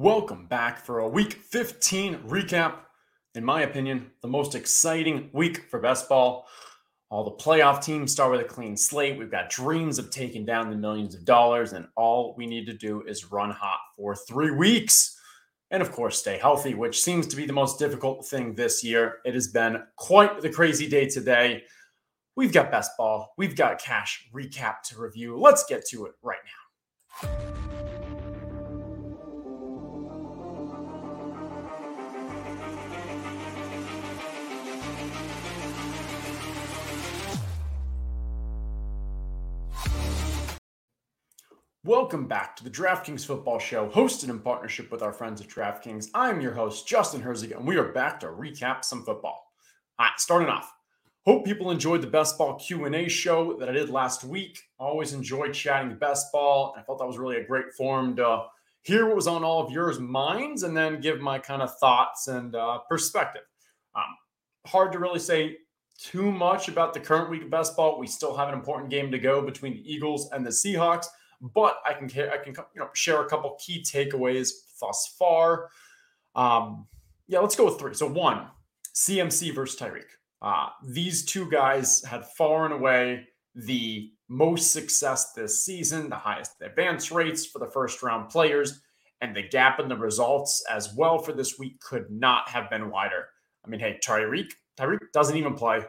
Welcome back for a week 15 recap. In my opinion, the most exciting week for best ball. All the playoff teams start with a clean slate. We've got dreams of taking down the millions of dollars, and all we need to do is run hot for three weeks. And of course, stay healthy, which seems to be the most difficult thing this year. It has been quite the crazy day today. We've got best ball, we've got cash recap to review. Let's get to it right now. Welcome back to the DraftKings Football Show, hosted in partnership with our friends at DraftKings. I'm your host, Justin Herzig, and we are back to recap some football. All right, starting off. Hope people enjoyed the best ball Q&A show that I did last week. Always enjoyed chatting the best ball. I felt that was really a great forum to hear what was on all of yours minds and then give my kind of thoughts and uh, perspective. Um, hard to really say too much about the current week of best ball. We still have an important game to go between the Eagles and the Seahawks but I can I can you know share a couple key takeaways thus far. Um, yeah, let's go with three. So one, CMC versus Tyreek. Uh, these two guys had far and away the most success this season, the highest advance rates for the first round players, and the gap in the results as well for this week could not have been wider. I mean, hey, Tyreek, Tyreek doesn't even play.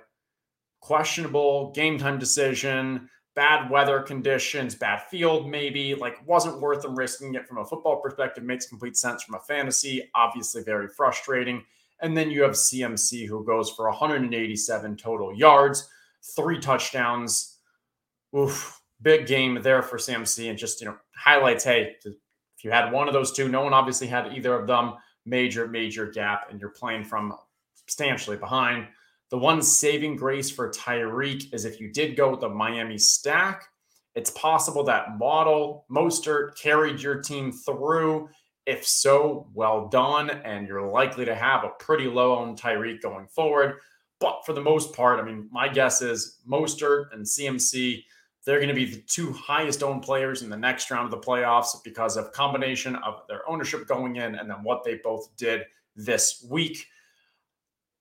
Questionable game time decision bad weather conditions, bad field, maybe like wasn't worth them risking it from a football perspective. Makes complete sense from a fantasy, obviously very frustrating. And then you have CMC who goes for 187 total yards, three touchdowns. Oof, big game there for CMC. And just, you know, highlights hey, if you had one of those two, no one obviously had either of them. Major, major gap, and you're playing from substantially behind. The one saving grace for Tyreek is if you did go with the Miami stack, it's possible that Waddle, Mostert carried your team through. If so, well done. And you're likely to have a pretty low on Tyreek going forward. But for the most part, I mean, my guess is Mostert and CMC, they're going to be the two highest owned players in the next round of the playoffs because of combination of their ownership going in and then what they both did this week.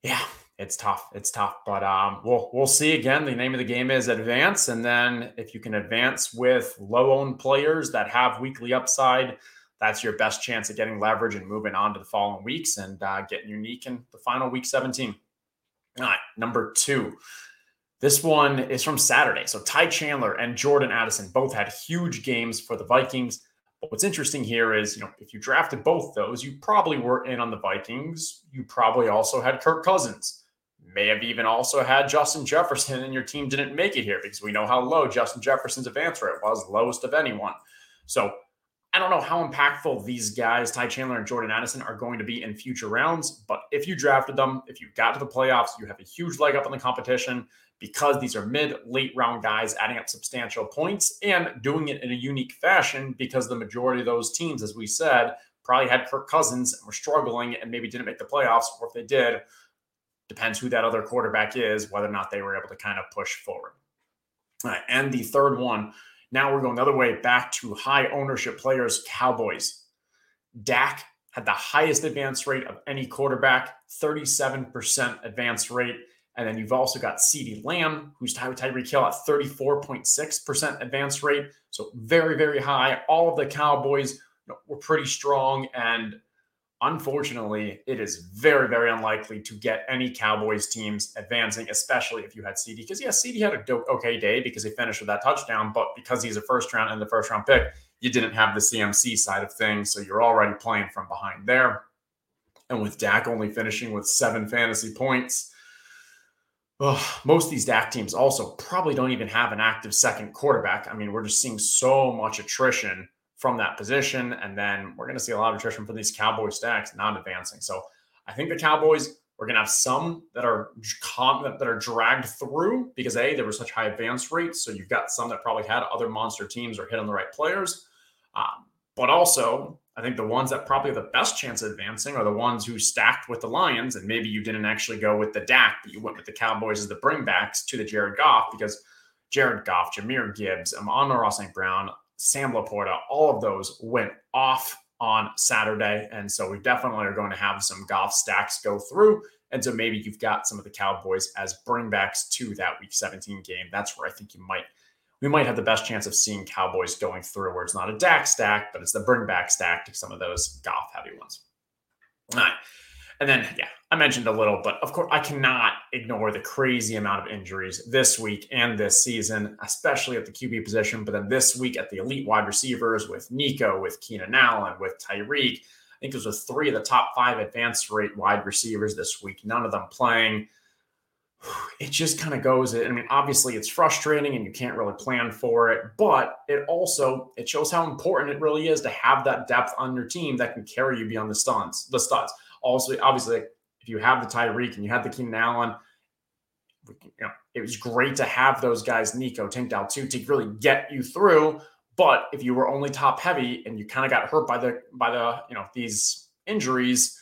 Yeah, it's tough. It's tough, but um, we'll we'll see. Again, the name of the game is advance, and then if you can advance with low-owned players that have weekly upside, that's your best chance at getting leverage and moving on to the following weeks and uh, getting unique in the final week 17. All right, number two. This one is from Saturday. So Ty Chandler and Jordan Addison both had huge games for the Vikings. But what's interesting here is, you know, if you drafted both those, you probably were in on the Vikings. You probably also had Kirk Cousins may have even also had Justin Jefferson and your team didn't make it here because we know how low Justin Jefferson's advance rate was, lowest of anyone. So I don't know how impactful these guys, Ty Chandler and Jordan Addison, are going to be in future rounds. But if you drafted them, if you got to the playoffs, you have a huge leg up in the competition because these are mid, late round guys adding up substantial points and doing it in a unique fashion because the majority of those teams, as we said, probably had Kirk Cousins and were struggling and maybe didn't make the playoffs, or if they did, Depends who that other quarterback is, whether or not they were able to kind of push forward. and the third one, now we're going the other way back to high ownership players, Cowboys. Dak had the highest advance rate of any quarterback, 37% advance rate. And then you've also got CeeDee Lamb, who's tied with Tyreek Hill at 34.6% advance rate. So very, very high. All of the Cowboys were pretty strong. And Unfortunately, it is very, very unlikely to get any Cowboys teams advancing, especially if you had CeeDee. Because, yeah, CeeDee had a okay day because he finished with that touchdown, but because he's a first round and the first round pick, you didn't have the CMC side of things. So you're already playing from behind there. And with Dak only finishing with seven fantasy points, ugh, most of these Dak teams also probably don't even have an active second quarterback. I mean, we're just seeing so much attrition from that position. And then we're going to see a lot of attrition from these Cowboy stacks not advancing. So I think the Cowboys we're going to have some that are that are dragged through because a there were such high advance rates. So you've got some that probably had other monster teams or hit on the right players. Um, but also, I think the ones that probably have the best chance of advancing are the ones who stacked with the Lions, and maybe you didn't actually go with the Dak, but you went with the Cowboys as the bringbacks to the Jared Goff because Jared Goff, Jahmyr Gibbs, Amon-Ra St. Brown, Sam LaPorta, all of those went off on Saturday. And so we definitely are going to have some Goff stacks go through. And so maybe you've got some of the Cowboys as bringbacks to that week 17 game. That's where I think you might we might have the best chance of seeing Cowboys going through where it's not a Dak stack, but it's the bringback stack to some of those Goff heavy ones. All right. And then, yeah, I mentioned a little, but of course, I cannot ignore the crazy amount of injuries this week and this season, especially at the QB position. But then this week at the elite wide receivers with Nico, with Keenan Allen, with Tyreek. I think it was with three of the top five advanced rate wide receivers this week, none of them playing. It just kind of goes. I mean, obviously it's frustrating and you can't really plan for it, but it also it shows how important it really is to have that depth on your team that can carry you beyond the studs. The studs. Also, obviously, if you have the Tyreek and you have the Keenan Allen, you know, it was great to have those guys, Nico, Tank Dell too, to really get you through. But if you were only top heavy and you kind of got hurt by the by the you know these injuries,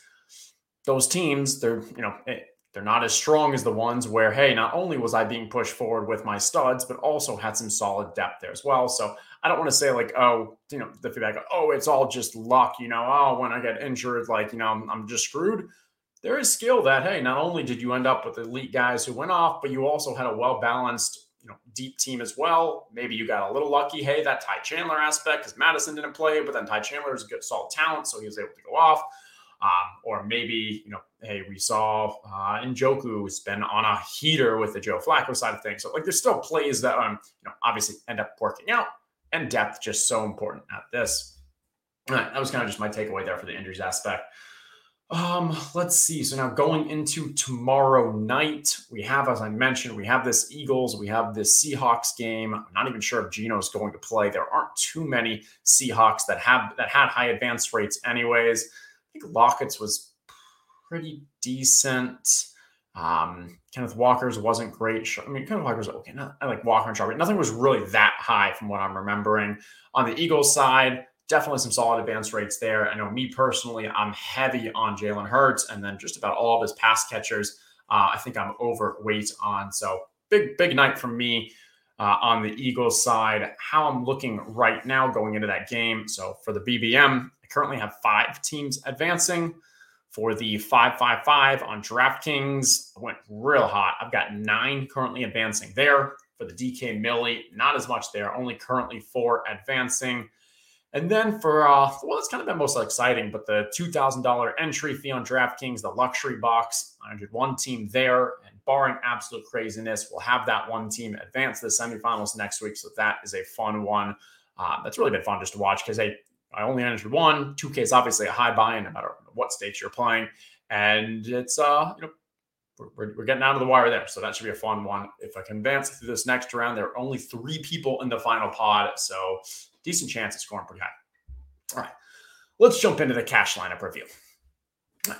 those teams they're you know eh, they're not as strong as the ones where hey, not only was I being pushed forward with my studs, but also had some solid depth there as well. So I don't want to say like oh you know the feedback oh it's all just luck you know oh when I get injured like you know I'm, I'm just screwed there is skill that hey, not only did you end up with elite guys who went off, but you also had a well balanced, you know, deep team as well. Maybe you got a little lucky. Hey, that Ty Chandler aspect because Mattison didn't play, but then Ty Chandler is a good solid talent, so he was able to go off. Um, or maybe you know, hey, we saw uh, Njoku's been on a heater with the Joe Flacco side of things. So like, there's still plays that um, you know, obviously end up working out, and depth just so important at this. that was kind of just my takeaway there for the injuries aspect. Um, let's see. So now going into tomorrow night, we have, as I mentioned, we have this Eagles, we have this Seahawks game. I'm not even sure if Geno is going to play. There aren't too many Seahawks that have that had high advance rates, anyways. Think Lockett's was pretty decent. Um, Kenneth Walker's wasn't great. I mean, Kenneth Walker's okay. Not, I like Walker and Sharp. Nothing was really that high from what I'm remembering. On the Eagles side, definitely some solid advance rates there. I know me personally, I'm heavy on Jalen Hurts, and then just about all of his pass catchers, uh, I think I'm overweight on. So big, big night for me uh, on the Eagles side. How I'm looking right now going into that game. So for the BBM, currently have five teams advancing. For the 555 on DraftKings, went real hot. I've got nine currently advancing there. For the DK Millie, not as much there, only currently four advancing. And then for uh, well, it's kind of been most exciting, but the two thousand dollar entry fee on DraftKings, the luxury box, I did one team there, and barring absolute craziness, we'll have that one team advance to the semifinals next week. So that is a fun one. Uh, that's really been fun just to watch because hey, I only entered one. Two K is obviously a high buy-in no matter what stage you're playing, and it's uh you know we're, we're, getting out of the wire there. So that should be a fun one. If I can advance through this next round, there are only three people in the final pod. So decent chance of scoring pretty high. All right, let's jump into the cash lineup review.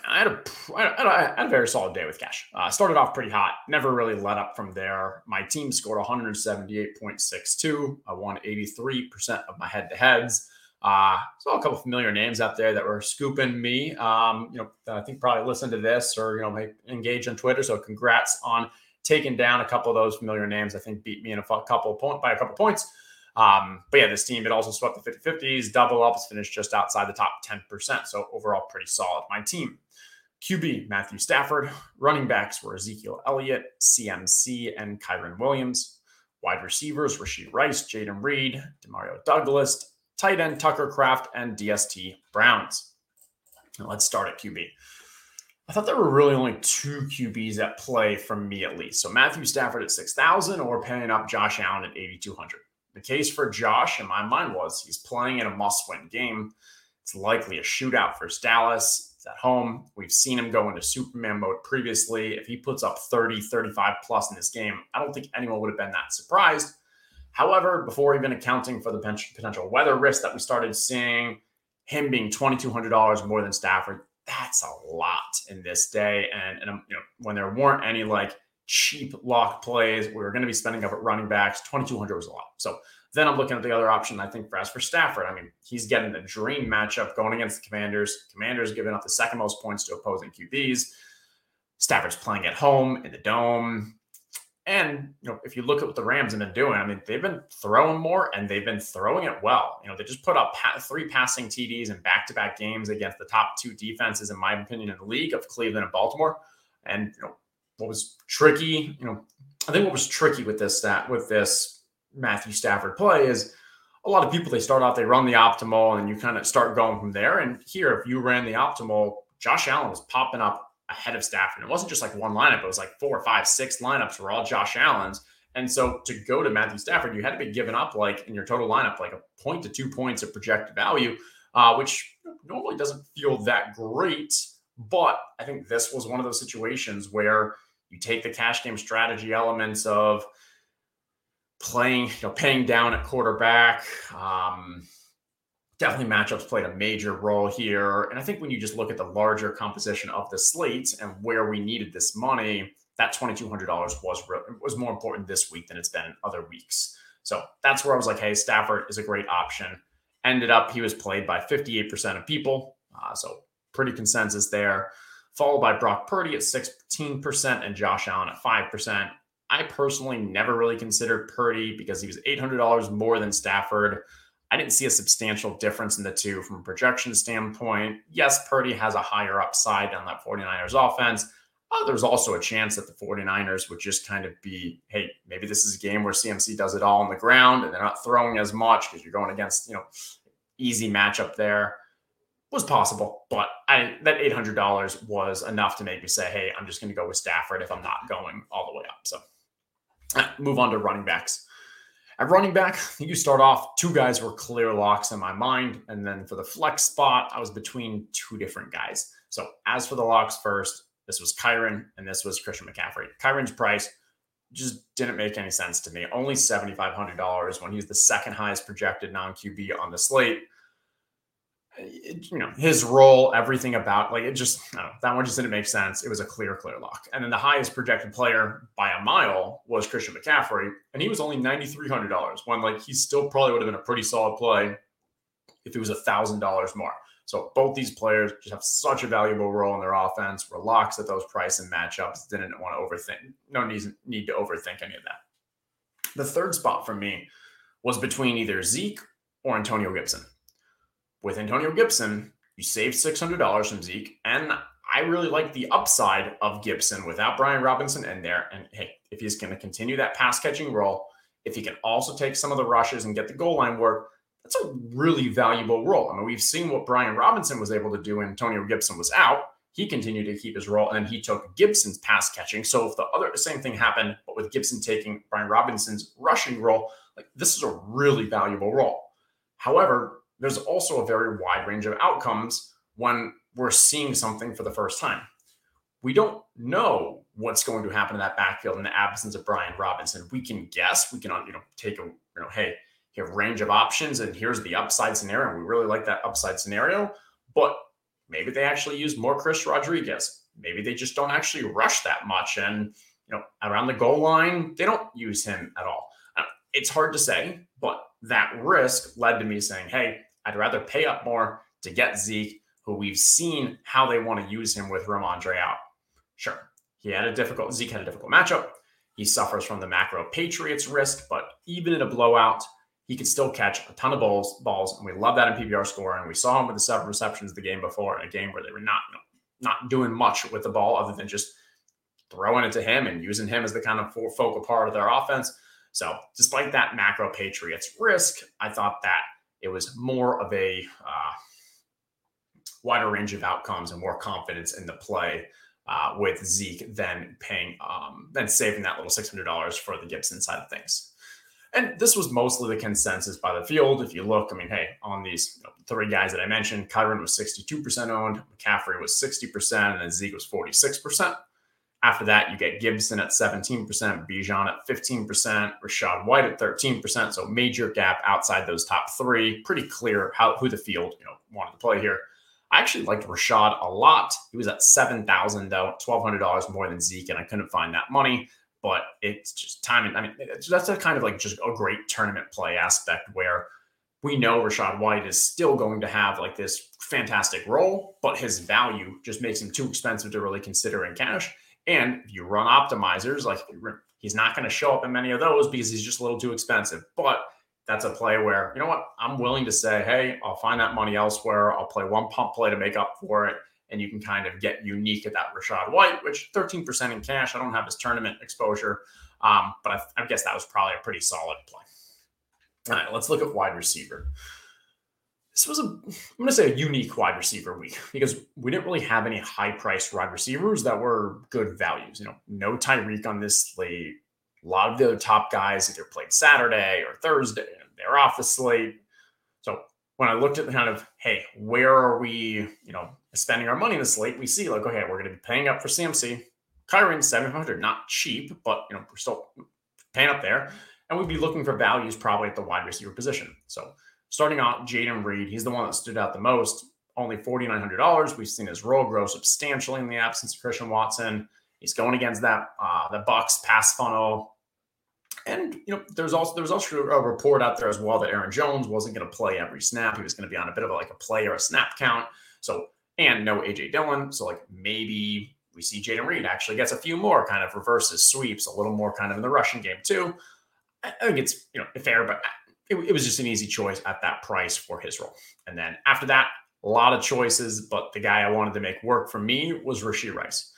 I had a, I had a, I had a very solid day with cash. Uh, started off pretty hot, never really let up from there. My team scored 178.62. I won 83% of my head to heads. Uh, saw a couple familiar names out there that were scooping me. Um, you know, I think probably listen to this or you know, engage on Twitter. So congrats on taking down a couple of those familiar names. I think beat me in a couple point by a couple points. Um, but yeah, this team it also swept the 50 50s, double ups, finished just outside the top 10%. So overall, pretty solid. My team. QB Matthew Stafford. Running backs were Ezekiel Elliott, CMC, and Kyren Williams. Wide receivers Rashee Rice, Jayden Reed, Demario Douglas, tight end Tucker Kraft, and DST Browns. Now let's start at QB. I thought there were really only two QBs at play from me at least. So Matthew Stafford at 6,000 or paying up Josh Allen at 8,200. The case for Josh in my mind was he's playing in a must win game. It's likely a shootout for Dallas. It's at home. We've seen him go into Superman mode previously. If he puts up 30, 35 plus in this game, I don't think anyone would have been that surprised. However, before even accounting for the potential weather risk that we started seeing, him being $2,200 more than Stafford, that's a lot in this day. And, and um, you know, when there weren't any like cheap lock plays. We were going to be spending up at running backs. 2,200 was a lot. So then I'm looking at the other option. I think for as for Stafford, I mean, he's getting the dream matchup going against the Commanders. Commanders giving up the second most points to opposing QBs. Stafford's playing at home in the dome. And you know, if you look at what the Rams have been doing, I mean, they've been throwing more and they've been throwing it well. You know, they just put up three passing TDs in back-to-back games against the top two defenses, in my opinion, in the league of Cleveland and Baltimore. And you know, what was tricky, you know, I think what was tricky with this stat with this Matthew Stafford play is a lot of people they start off they run the optimal and you kind of start going from there. And here, if you ran the optimal, Josh Allen was popping up ahead of Stafford. It wasn't just like one lineup, it was like four, five, six lineups were all Josh Allen's. And so to go to Matthew Stafford, you had to be giving up like in your total lineup, like a point to two points of projected value, uh, which normally doesn't feel that great. But I think this was one of those situations where you take the cash game strategy elements of playing, you know, paying down at quarterback, um, definitely matchups played a major role here. And I think when you just look at the larger composition of the slate and where we needed this money, that $2,200 was was more important this week than it's been in other weeks. So that's where I was like, hey, Stafford is a great option. Ended up, he was played by 58% of people. Uh, so pretty consensus there. Followed by Brock Purdy at 16% and Josh Allen at 5%. I personally never really considered Purdy because he was $800 more than Stafford. I didn't see a substantial difference in the two from a projection standpoint. Yes, Purdy has a higher upside on that 49ers offense. There's also a chance that the 49ers would just kind of be, hey, maybe this is a game where CMC does it all on the ground and they're not throwing as much because you're going against, you know, easy matchup there. Was possible, but I that eight hundred dollars was enough to make me say, "Hey, I'm just going to go with Stafford if I'm not going all the way up." So, move on to running backs. At running back, you start off, two guys were clear locks in my mind. And then for the flex spot, I was between two different guys. So as for the locks first, this was Kyren and this was Christian McCaffrey. Kyren's price just didn't make any sense to me. Only $7,500 when he's the second highest projected non QB on the slate you know his role, everything about like it just that one just didn't make sense. It was a clear, clear lock. And then the highest projected player by a mile was Christian McCaffrey, and he was only ninety three hundred dollars. When like he still probably would have been a pretty solid play if it was a thousand dollars more. So both these players just have such a valuable role in their offense. Were locks at those price and matchups. Didn't want to overthink. No need need to overthink any of that. The third spot for me was between either Zeke or Antonio Gibson with Antonio Gibson, you save $600 from Zeke. And I really like the upside of Gibson without Brian Robinson in there. And hey, if he's going to continue that pass catching role, if he can also take some of the rushes and get the goal line work, that's a really valuable role. I mean, we've seen what Brian Robinson was able to do when Antonio Gibson was out. He continued to keep his role, and then he took Gibson's pass catching. So if the other same thing happened, but with Gibson taking Brian Robinson's rushing role, like this is a really valuable role. However, there's also a very wide range of outcomes when we're seeing something for the first time. We don't know what's going to happen in that backfield in the absence of Brian Robinson. We can guess, we can you know take a you know hey, you have range of options and here's the upside scenario. We really like that upside scenario, but maybe they actually use more Chris Rodriguez. Maybe they just don't actually rush that much and you know around the goal line they don't use him at all. Uh, it's hard to say, but that risk led to me saying, hey, I'd rather pay up more to get Zeke, who we've seen how they want to use him with Rhamondre out. Sure, he had a difficult Zeke had a difficult matchup. He suffers from the macro Patriots risk, but even in a blowout, he could still catch a ton of balls, balls, and we love that in PPR score. And we saw him with the seven receptions the game before in a game where they were not you know, not doing much with the ball other than just throwing it to him and using him as the kind of focal part of their offense. So, despite that macro Patriots risk, I thought that it was more of a uh, wider range of outcomes and more confidence in the play uh, with Zeke than paying um, than saving that little six hundred dollars for the Gibson side of things. And this was mostly the consensus by the field. If you look, I mean, hey, on these three guys that I mentioned, Kyren was 62% owned, McCaffrey was 60%, and then Zeke was 46%. After that, you get Gibson at 17%, Bijan at 15%, Rachaad White at 13%. So major gap outside those top three. Pretty clear how who the field you know wanted to play here. I actually liked Rachaad a lot. He was at 7,000 though, $1,200 more than Zeke, and I couldn't find that money. But it's just timing. I mean, that's a kind of like just a great tournament play aspect where we know Rachaad White is still going to have like this fantastic role, but his value just makes him too expensive to really consider in cash. And if you run optimizers, like He's not going to show up in many of those because he's just a little too expensive. But that's a play where, you know what, I'm willing to say, hey, I'll find that money elsewhere. I'll play one pump play to make up for it. And you can kind of get unique at that Rachaad White, which 13% in cash. I don't have his tournament exposure. Um, but I, I guess that was probably a pretty solid play. All right, let's look at wide receiver. This was a, I'm going to say a unique wide receiver week because we didn't really have any high priced wide receivers that were good values. You know, no Tyreek on this slate. A lot of the other top guys either played Saturday or Thursday. They're off the slate. So when I looked at the kind of, hey, where are we, you know, spending our money in the slate, we see like, okay, we're going to be paying up for CMC. Kyren, 700, not cheap, but, you know, we're still paying up there. And we'd be looking for values probably at the wide receiver position. So starting out, Jayden Reed, he's the one that stood out the most. Only $4,900. We've seen his role grow substantially in the absence of Christian Watson. He's going against that uh, the Bucs pass funnel. And you know, there's also there was also a report out there as well that Aaron Jones wasn't going to play every snap. He was going to be on a bit of a, like a play or a snap count. So and no AJ Dillon. So like maybe we see Jayden Reed actually gets a few more kind of reverses, sweeps, a little more kind of in the rushing game too. I think it's you know fair, but it, it was just an easy choice at that price for his role. And then after that, a lot of choices, but the guy I wanted to make work for me was Rashee Rice.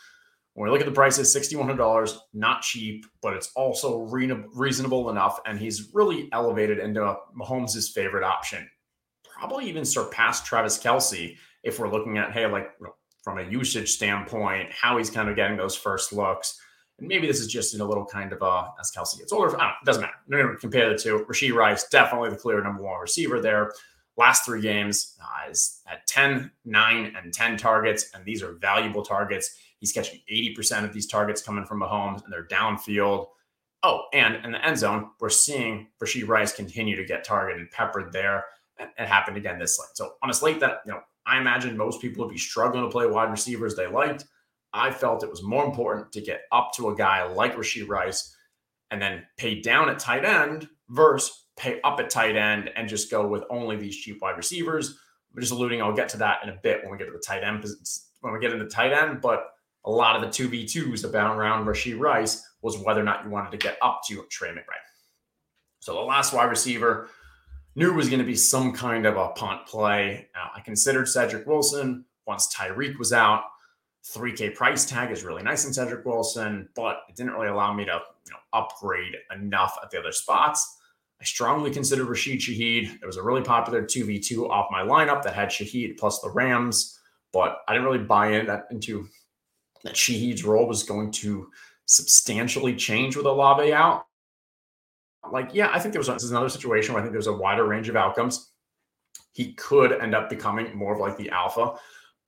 When we look at the prices, $6,100, not cheap, but it's also re- reasonable enough. And he's really elevated into Mahomes' favorite option. Probably even surpassed Travis Kelce if we're looking at, hey, like from a usage standpoint, how he's kind of getting those first looks. And maybe this is just in a little kind of uh, as Kelce gets older. Know, it doesn't matter. No, no, compare the two. Rashee Rice, definitely the clear number one receiver there. Last three games uh, is at 10, 9, and 10 targets. And these are valuable targets. He's catching 80% of these targets coming from Mahomes, and they're downfield. Oh, and in the end zone, we're seeing Rashee Rice continue to get targeted, peppered there. It happened again this slate. So on a slate that, you know, I imagine most people would be struggling to play wide receivers they liked. I felt it was more important to get up to a guy like Rashee Rice and then pay down at tight end versus pay up at tight end and just go with only these cheap wide receivers. I'm just alluding, I'll get to that in a bit when we get to the tight end when we get into tight end, but a lot of the 2v2s about around Rashee Rice was whether or not you wanted to get up to Trey McBride. So the last wide receiver knew was going to be some kind of a punt play. Uh, I considered Cedric Wilson once Tyreek was out. 3K price tag is really nice in Cedric Wilson, but it didn't really allow me to you know, upgrade enough at the other spots. I strongly considered Rashid Shaheed. There was a really popular 2v2 off my lineup that had Shaheed plus the Rams, but I didn't really buy in that into that Shaheed's role was going to substantially change with Olave out. Like, yeah, I think there was this is another situation where I think there's a wider range of outcomes. He could end up becoming more of like the alpha,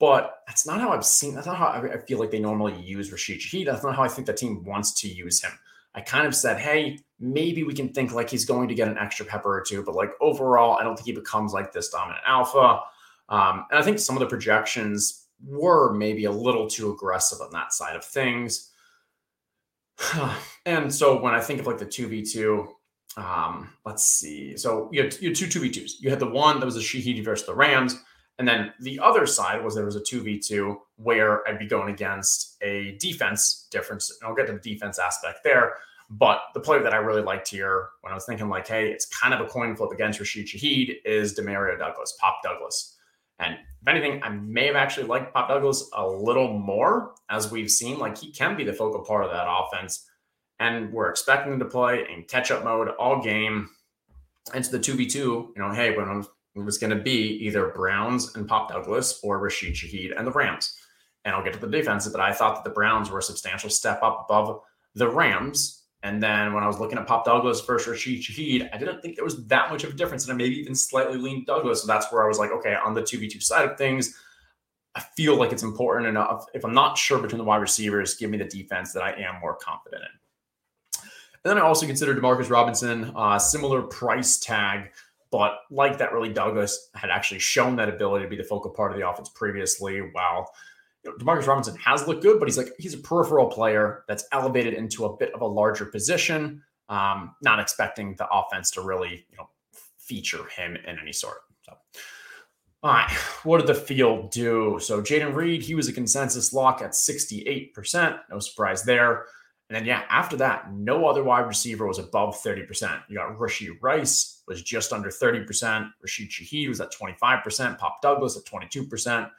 but that's not how I've seen. That's not how I feel like they normally use Rashid Shaheed. That's not how I think the team wants to use him. I kind of said, hey, maybe we can think like he's going to get an extra pepper or two, but like overall, I don't think he becomes like this dominant alpha. Um, and I think some of the projections were maybe a little too aggressive on that side of things. and so when I think of like the 2v2, um, let's see. So you had, you had two 2v2s. You had the one that was a Shaheed versus the Rams. And then the other side was there was a 2v2 where I'd be going against a defense difference. And I'll get to the defense aspect there. But the player that I really liked here when I was thinking, like, hey, it's kind of a coin flip against Rashid Shaheed is Demario Douglas, Pop Douglas. And if anything, I may have actually liked Pop Douglas a little more, as we've seen. Like he can be the focal part of that offense. And we're expecting him to play in catch up mode all game. Into the 2v2, you know, hey, when it was going to be either Browns and Pop Douglas or Rashid Shaheed and the Rams. And I'll get to the defense, but I thought that the Browns were a substantial step up above the Rams and then when I was looking at Pop Douglas versus Rashid Shaheed, I didn't think there was that much of a difference. And I maybe even slightly leaned Douglas. So that's where I was like, okay, on the 2v2 side of things, I feel like it's important enough. If I'm not sure between the wide receivers, give me the defense that I am more confident in. And then I also considered Demarcus Robinson, uh, similar price tag, but like that, really, Douglas had actually shown that ability to be the focal part of the offense previously. While you know, Demarcus Robinson has looked good, but he's like he's a peripheral player that's elevated into a bit of a larger position. Um, not expecting the offense to really, you know, feature him in any sort. So, all right, what did the field do? So Jayden Reed, he was a consensus lock at 68%. No surprise there. And then, yeah, after that, no other wide receiver was above 30%. You got Rashee Rice was just under 30%. Rashid Shaheed was at 25%. Pop Douglas at 22%.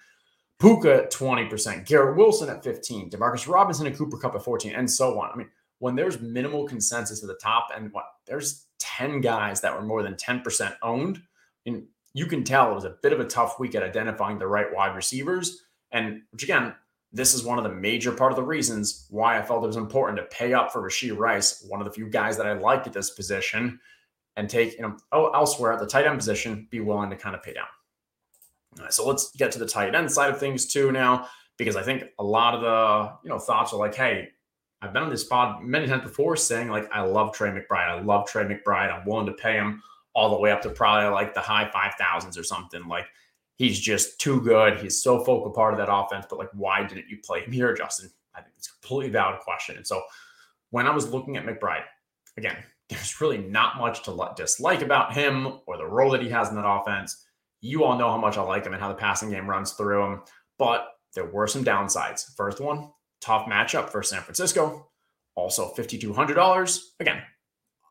Puka at 20%. Garrett Wilson at 15. Demarcus Robinson and Cooper Kupp at 14, and so on. I mean, when there's minimal consensus at the top and what there's 10 guys that were more than 10% owned, and you can tell it was a bit of a tough week at identifying the right wide receivers. And which again, this is one of the major part of the reasons why I felt it was important to pay up for Rashee Rice, one of the few guys that I liked at this position, and take, you know, oh, elsewhere at the tight end position, be willing to kind of pay down. All right, so let's get to the tight end side of things too now, because I think a lot of the, you know, thoughts are like, hey, I've been on this pod many times before saying like I love Trey McBride. I love Trey McBride. I'm willing to pay him all the way up to probably like the high five thousands or something. Like he's just too good. He's so focal part of that offense. But like, why didn't you play him here, Justin? I think it's a completely valid question. And so when I was looking at McBride, again, there's really not much to dislike about him or the role that he has in that offense. You all know how much I like him and how the passing game runs through him. But there were some downsides. First one, tough matchup for San Francisco. Also, $5,200. Again,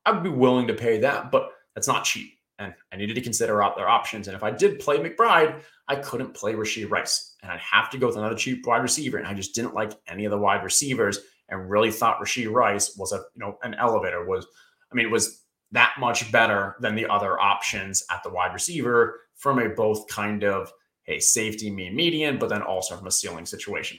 I would be willing to pay that, but that's not cheap. And I needed to consider out their options. And if I did play McBride, I couldn't play Rashee Rice. And I'd have to go with another cheap wide receiver. And I just didn't like any of the wide receivers and really thought Rashee Rice was a, you know, an elevator was, I mean, it was that much better than the other options at the wide receiver from a both kind of a safety mean median, but then also from a ceiling situation.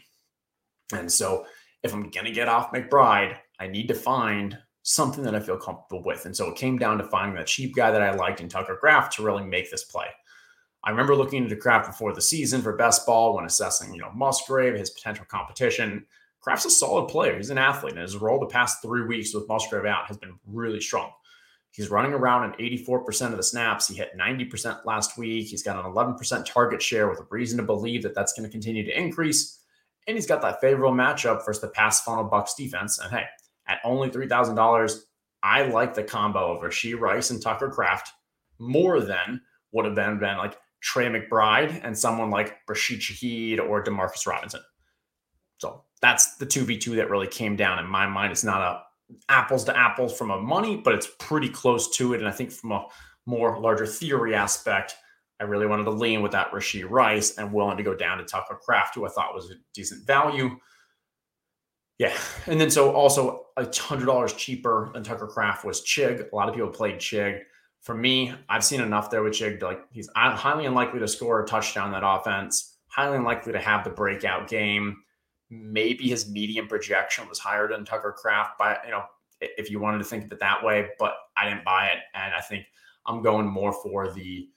And so if I'm to get off McBride, I need to find something that I feel comfortable with. And so it came down to finding that cheap guy that I liked in Tucker Kraft to really make this play. I remember looking into Kraft before the season for best ball when assessing, you know, Musgrave, his potential competition. Kraft's a solid player. He's an athlete, and his role the past three weeks with Musgrave out has been really strong. He's running around in 84% of the snaps. He hit 90% last week. He's got an 11% target share with a reason to believe that that's going to continue to increase and he's got that favorable matchup versus the pass funnel Bucs defense. And hey, at only three thousand dollars, I like the combo of Rashee Rice and Tucker Kraft more than would have been been like Trey McBride and someone like Rashid Shaheed or Demarcus Robinson. So that's the two v two that really came down in my mind. It's not a apples to apples from a money, but it's pretty close to it. And I think from a more larger theory aspect, I really wanted to lean with that Rashee Rice and willing to go down to Tucker Kraft, who I thought was a decent value. Yeah. And then so also a hundred dollars cheaper than Tucker Kraft was Chig. A lot of people played Chig. For me, I've seen enough there with Chig. Like he's highly unlikely to score a touchdown that offense, highly unlikely to have the breakout game. Maybe his medium projection was higher than Tucker Kraft by, you know, if you wanted to think of it that way, but I didn't buy it. And I think I'm going more for the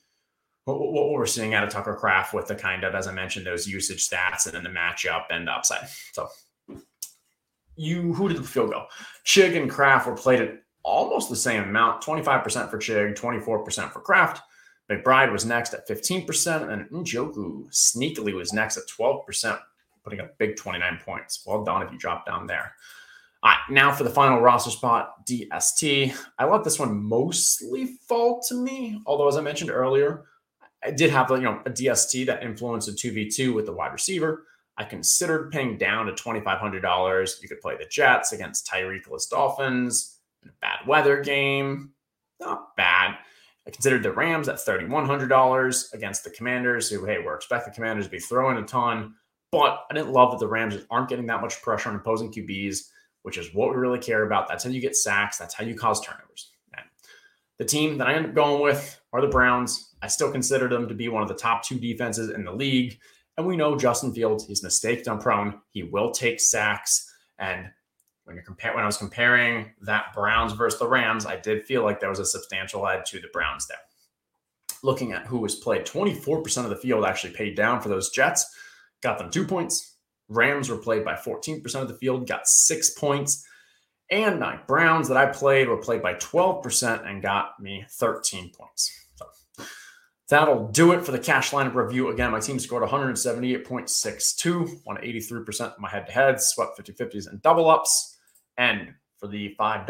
what, what we're seeing out of Tucker Kraft with the kind of, as I mentioned, those usage stats and then the matchup and upside. So you who did the field go? Chig and Kraft were played at almost the same amount 25% for Chig, 24% for Kraft. McBride was next at 15%, and Njoku sneakily was next at 12%, putting up big 29 points. Well done if you drop down there. All right, now for the final roster spot, DST. I let this one mostly fall to me, although as I mentioned earlier, I did have you know a DST that influenced a 2v2 with the wide receiver. I considered paying down to $2,500. You could play the Jets against Tyreek Dolphins in a bad weather game. Not bad. I considered the Rams at $3,100 against the Commanders, who, hey, we're expecting the Commanders to be throwing a ton. But I didn't love that the Rams aren't getting that much pressure on opposing QBs, which is what we really care about. That's how you get sacks. That's how you cause turnovers. And the team that I ended up going with are the Browns. I still consider them to be one of the top two defenses in the league. And we know Justin Fields, he's mistake done prone. He will take sacks. And when you're compare when I was comparing that Browns versus the Rams, I did feel like there was a substantial edge to the Browns there. Looking at who was played, 24% of the field actually paid down for those Jets, got them two points. Rams were played by 14% of the field, got six points. And my Browns that I played were played by 12% and got me 13 points. That'll do it for the cash lineup review. Again, my team scored 178.62, won 83% of my head to head, swept 50 50s and double ups. And for the $5,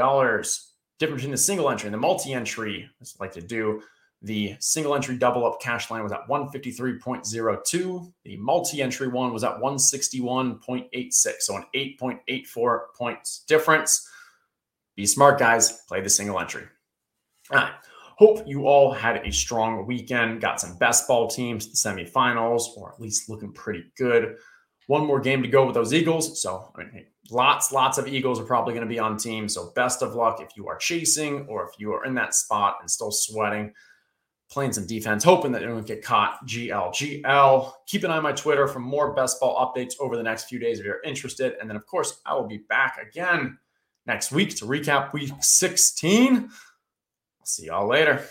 difference between the single entry and the multi entry, as I like to do, The single entry double up cash line was at 153.02. The multi entry one was at 161.86. So an 8.84 points difference. Be smart, guys. Play the single entry. All right. Hope you all had a strong weekend. Got some best ball teams, the semifinals, or at least looking pretty good. One more game to go with those Eagles. So, I mean, lots, lots of Eagles are probably going to be on team. So, best of luck if you are chasing or if you are in that spot and still sweating, playing some defense, hoping that you don't get caught. GL, GL. Keep an eye on my Twitter for more best ball updates over the next few days if you're interested. And then, of course, I will be back again next week to recap week 16. See y'all later.